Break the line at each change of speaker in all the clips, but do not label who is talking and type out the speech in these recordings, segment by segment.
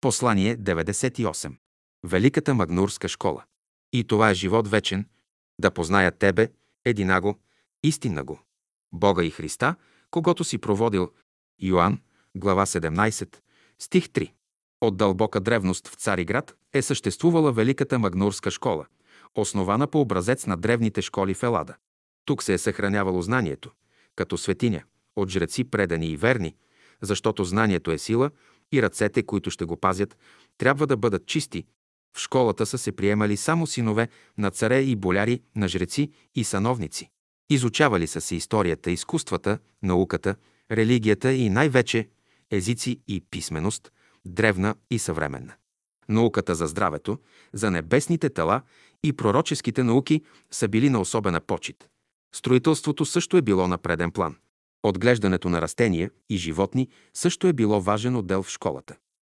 Послание 98. Великата Магнурска школа. И това е живот вечен, да позная Тебе, единаго, истинна го, Бога и Христа, когато си проводил Йоанн, глава 17, стих 3. От дълбока древност в Цариград е съществувала Великата Магнурска школа, основана по образец на древните школи в Елада. Тук се е съхранявало знанието, като светиня, от жреци предани и верни, защото знанието е сила и ръцете, които ще го пазят, трябва да бъдат чисти. В школата са се приемали само синове на царе и боляри, на жреци и сановници. Изучавали са се историята, изкуствата, науката, религията и най-вече езици и писменост, древна и съвременна. Науката за здравето, за небесните тела и пророческите науки са били на особена почет. Строителството също е било на преден план. Отглеждането на растения и животни също е било важен отдел в школата.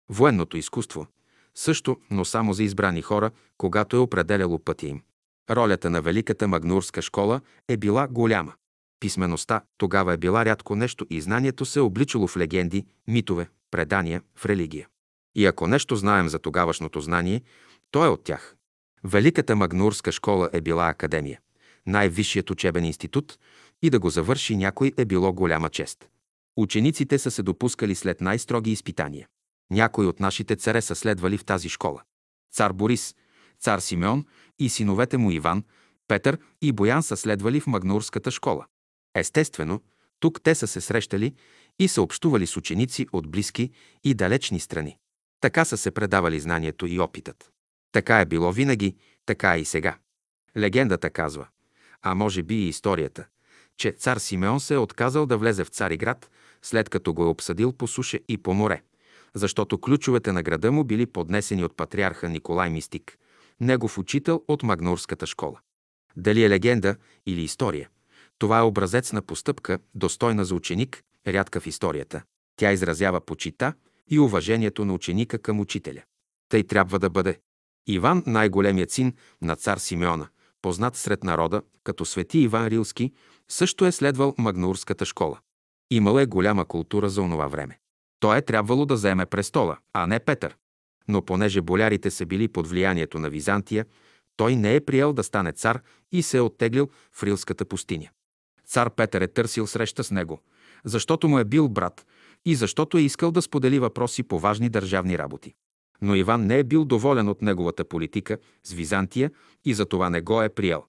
Военното изкуство също, но само за избрани хора, когато е определяло пътя им. Ролята на Великата Магнурска школа е била голяма. Писмеността тогава е била рядко нещо и знанието се е обличало в легенди, митове, предания, в религия. И ако нещо знаем за тогавашното знание, то е от тях. Великата Магнурска школа е била академия, най-висшият учебен институт и да го завърши някой е било голяма чест. Учениците са се допускали след най-строги изпитания. Някои от нашите царе са следвали в тази школа. Цар Борис, цар Симеон и синовете му Иван, Петър и Боян са следвали в Магнурската школа. Естествено, тук те са се срещали и са общували с ученици от близки и далечни страни. Така са се предавали знанието и опитът. Така е било винаги, така е и сега. Легендата казва, а може би и историята, че цар Симеон се е отказал да влезе в Цариград, след като го е обсъдил по суше и по море, защото ключовете на града му били поднесени от патриарха Николай Мистик, негов учител от Магнурската школа. Дали е легенда или история, това е образец на постъпка, достойна за ученик, рядка в историята. Тя изразява почита и уважението на ученика към учителя. Тъй трябва да бъде. Иван, най-големият син на цар Симеона, познат сред народа като свети Иван Рилски, също е следвал Магнурската школа. Имал е голяма култура за онова време. Той е трябвало да заеме престола, а не Петър. Но понеже болярите са били под влиянието на Византия, той не е приел да стане цар и се е оттеглил в Рилската пустиня. Цар Петър е търсил среща с него, защото му е бил брат и защото е искал да сподели въпроси по важни държавни работи. Но Иван не е бил доволен от неговата политика с Византия и затова не го е приел.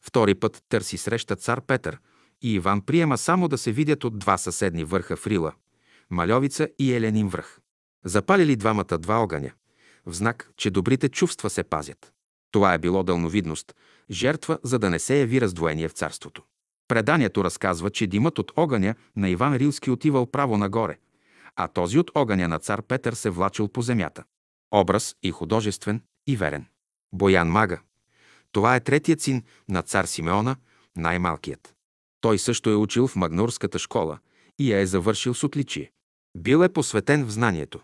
Втори път търси среща цар Петър и Иван приема само да се видят от два съседни върха в Рила – Малевица и Еленин връх. Запалили двамата два огъня, в знак, че добрите чувства се пазят. Това е било дълновидност, жертва, за да не се яви раздвоение в царството. Преданието разказва, че димът от огъня на Иван Рилски отивал право нагоре, а този от огъня на цар Петър се влачил по земята. Образ и художествен, и верен. Боян Мага. Това е третият син на цар Симеона, най-малкият. Той също е учил в Магнурската школа и я е завършил с отличие. Бил е посветен в знанието.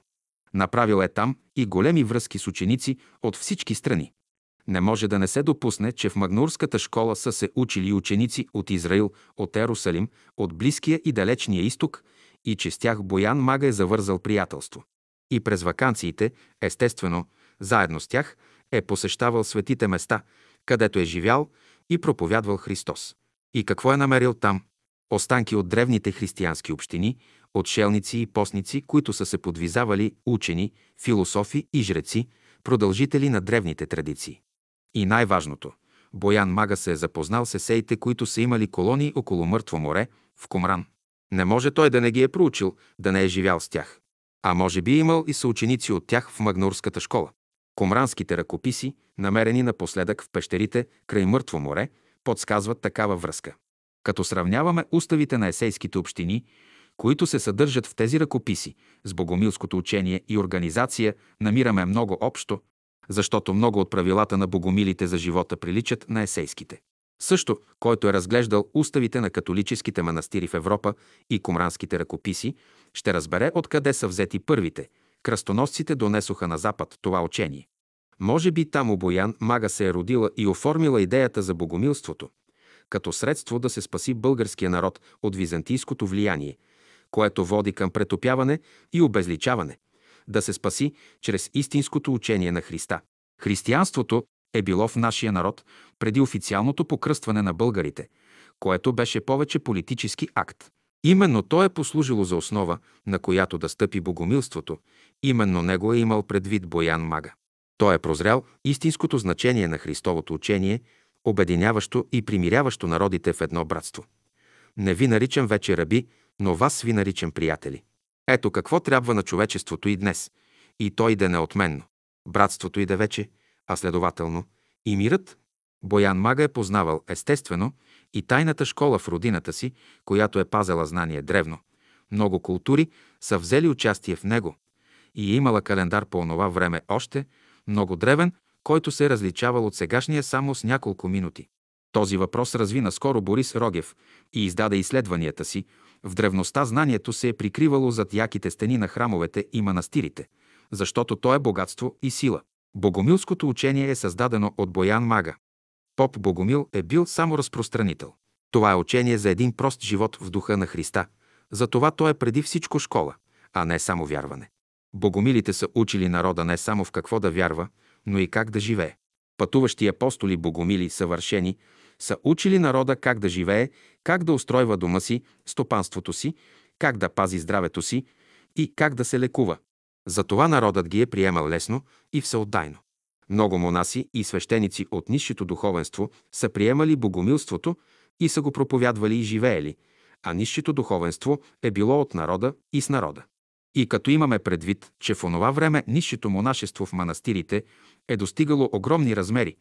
Направил е там и големи връзки с ученици от всички страни. Не може да не се допусне, че в Магнурската школа са се учили ученици от Израил, от Ерусалим, от Близкия и Далечния изток и че с тях Боян Мага е завързал приятелство. И през вакансиите, естествено, заедно с тях, е посещавал светите места, където е живял и проповядвал Христос. И какво е намерил там? Останки от древните християнски общини, отшелници и постници, които са се подвизавали учени, философи и жреци, продължители на древните традиции. И най-важното, Боян Мага се е запознал с есеите, които са имали колонии около Мъртво море, в Комран. Не може той да не ги е проучил, да не е живял с тях. А може би имал и съученици от тях в Магнурската школа. Комранските ръкописи, намерени напоследък в пещерите край Мъртво море, подсказват такава връзка. Като сравняваме уставите на есейските общини, които се съдържат в тези ръкописи, с богомилското учение и организация, намираме много общо, защото много от правилата на богомилите за живота приличат на есейските. Също, който е разглеждал уставите на католическите манастири в Европа и комранските ръкописи, ще разбере откъде са взети първите. Кръстоносците донесоха на Запад това учение. Може би там у Боян мага се е родила и оформила идеята за богомилството, като средство да се спаси българския народ от византийското влияние, което води към претопяване и обезличаване, да се спаси чрез истинското учение на Христа. Християнството е било в нашия народ преди официалното покръстване на българите, което беше повече политически акт. Именно то е послужило за основа, на която да стъпи богомилството. Именно него е имал предвид Боян Мага. Той е прозрял истинското значение на Христовото учение, обединяващо и примиряващо народите в едно братство. Не ви наричам вече раби, но вас ви наричам приятели. Ето какво трябва на човечеството и днес. И то иде неотменно. Братството иде вече, а следователно и мирът. Боян Мага е познавал естествено и тайната школа в родината си, която е пазела знание древно. Много култури са взели участие в него и е имала календар по онова време още, много древен, който се е различавал от сегашния само с няколко минути. Този въпрос разви наскоро Борис Рогев и издаде изследванията си. В древността знанието се е прикривало зад яките стени на храмовете и манастирите, защото то е богатство и сила. Богомилското учение е създадено от Боян Мага. Поп Богомил е бил само разпространител. Това е учение за един прост живот в духа на Христа. Затова то е преди всичко школа, а не само вярване. Богомилите са учили народа не само в какво да вярва, но и как да живее. Пътуващи апостоли Богомили съвършени са учили народа как да живее, как да устройва дома си, стопанството си, как да пази здравето си и как да се лекува. Затова народът ги е приемал лесно и всеотдайно. Много монаси и свещеници от нисшето духовенство са приемали богомилството и са го проповядвали и живеели, а нисшето духовенство е било от народа и с народа. И като имаме предвид, че в онова време нисшето монашество в манастирите е достигало огромни размери,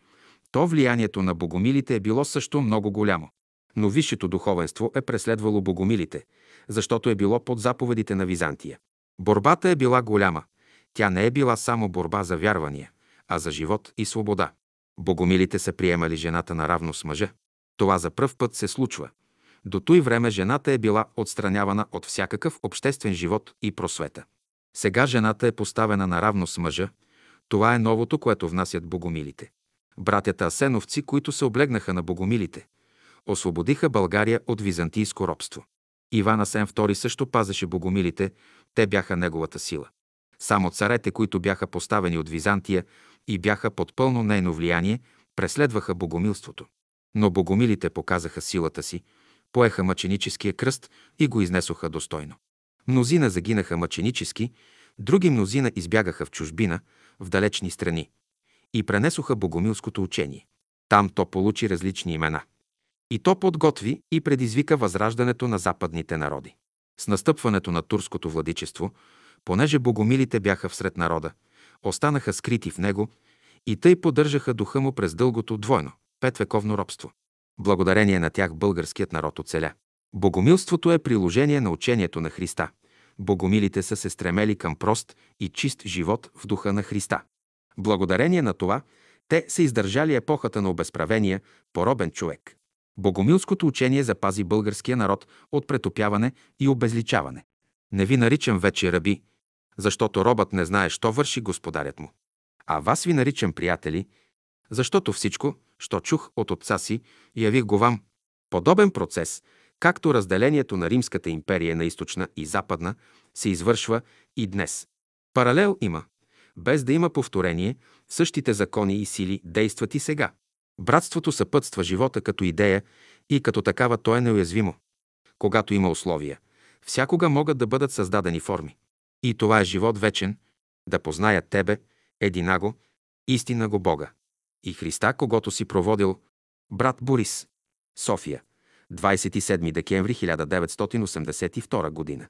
то влиянието на богомилите е било също много голямо. Но висшето духовенство е преследвало богомилите, защото е било под заповедите на Византия. Борбата е била голяма. Тя не е била само борба за вярвания, а за живот и свобода. Богомилите са приемали жената наравно с мъжа. Това за пръв път се случва. До той време жената е била отстранявана от всякакъв обществен живот и просвета. Сега жената е поставена наравно с мъжа. Това е новото, което внасят богомилите. Братята Асеновци, които се облегнаха на богомилите, освободиха България от византийско робство. Иван Асен II също пазеше богомилите, те бяха неговата сила. Само царете, които бяха поставени от Византия и бяха под пълно нейно влияние, преследваха богомилството. Но богомилите показаха силата си, поеха мъченическия кръст и го изнесоха достойно. Мнозина загинаха мъченически, други мнозина избягаха в чужбина, в далечни страни и пренесоха богомилското учение. Там то получи различни имена. И то подготви и предизвика възраждането на западните народи. С настъпването на турското владичество, понеже богомилите бяха всред народа, останаха скрити в него и тъй поддържаха духа му през дългото двойно, петвековно робство. Благодарение на тях българският народ оцеля. Богомилството е приложение на учението на Христа. Богомилите са се стремели към прост и чист живот в духа на Христа. Благодарение на това, те са издържали епохата на обезправения, поробен човек. Богомилското учение запази българския народ от претопяване и обезличаване. Не ви наричам вече раби, защото робът не знае, що върши господарят му. А вас ви наричам приятели, защото всичко, що чух от отца си, явих го вам. Подобен процес, както разделението на Римската империя на източна и западна, се извършва и днес. Паралел има. Без да има повторение, същите закони и сили действат и сега. Братството съпътства живота като идея и като такава то е неуязвимо. Когато има условия, всякога могат да бъдат създадени форми. И това е живот вечен, да познаят Тебе, единаго, истина го Бога. И Христа, когато си проводил брат Борис, София, 27 декември 1982 година.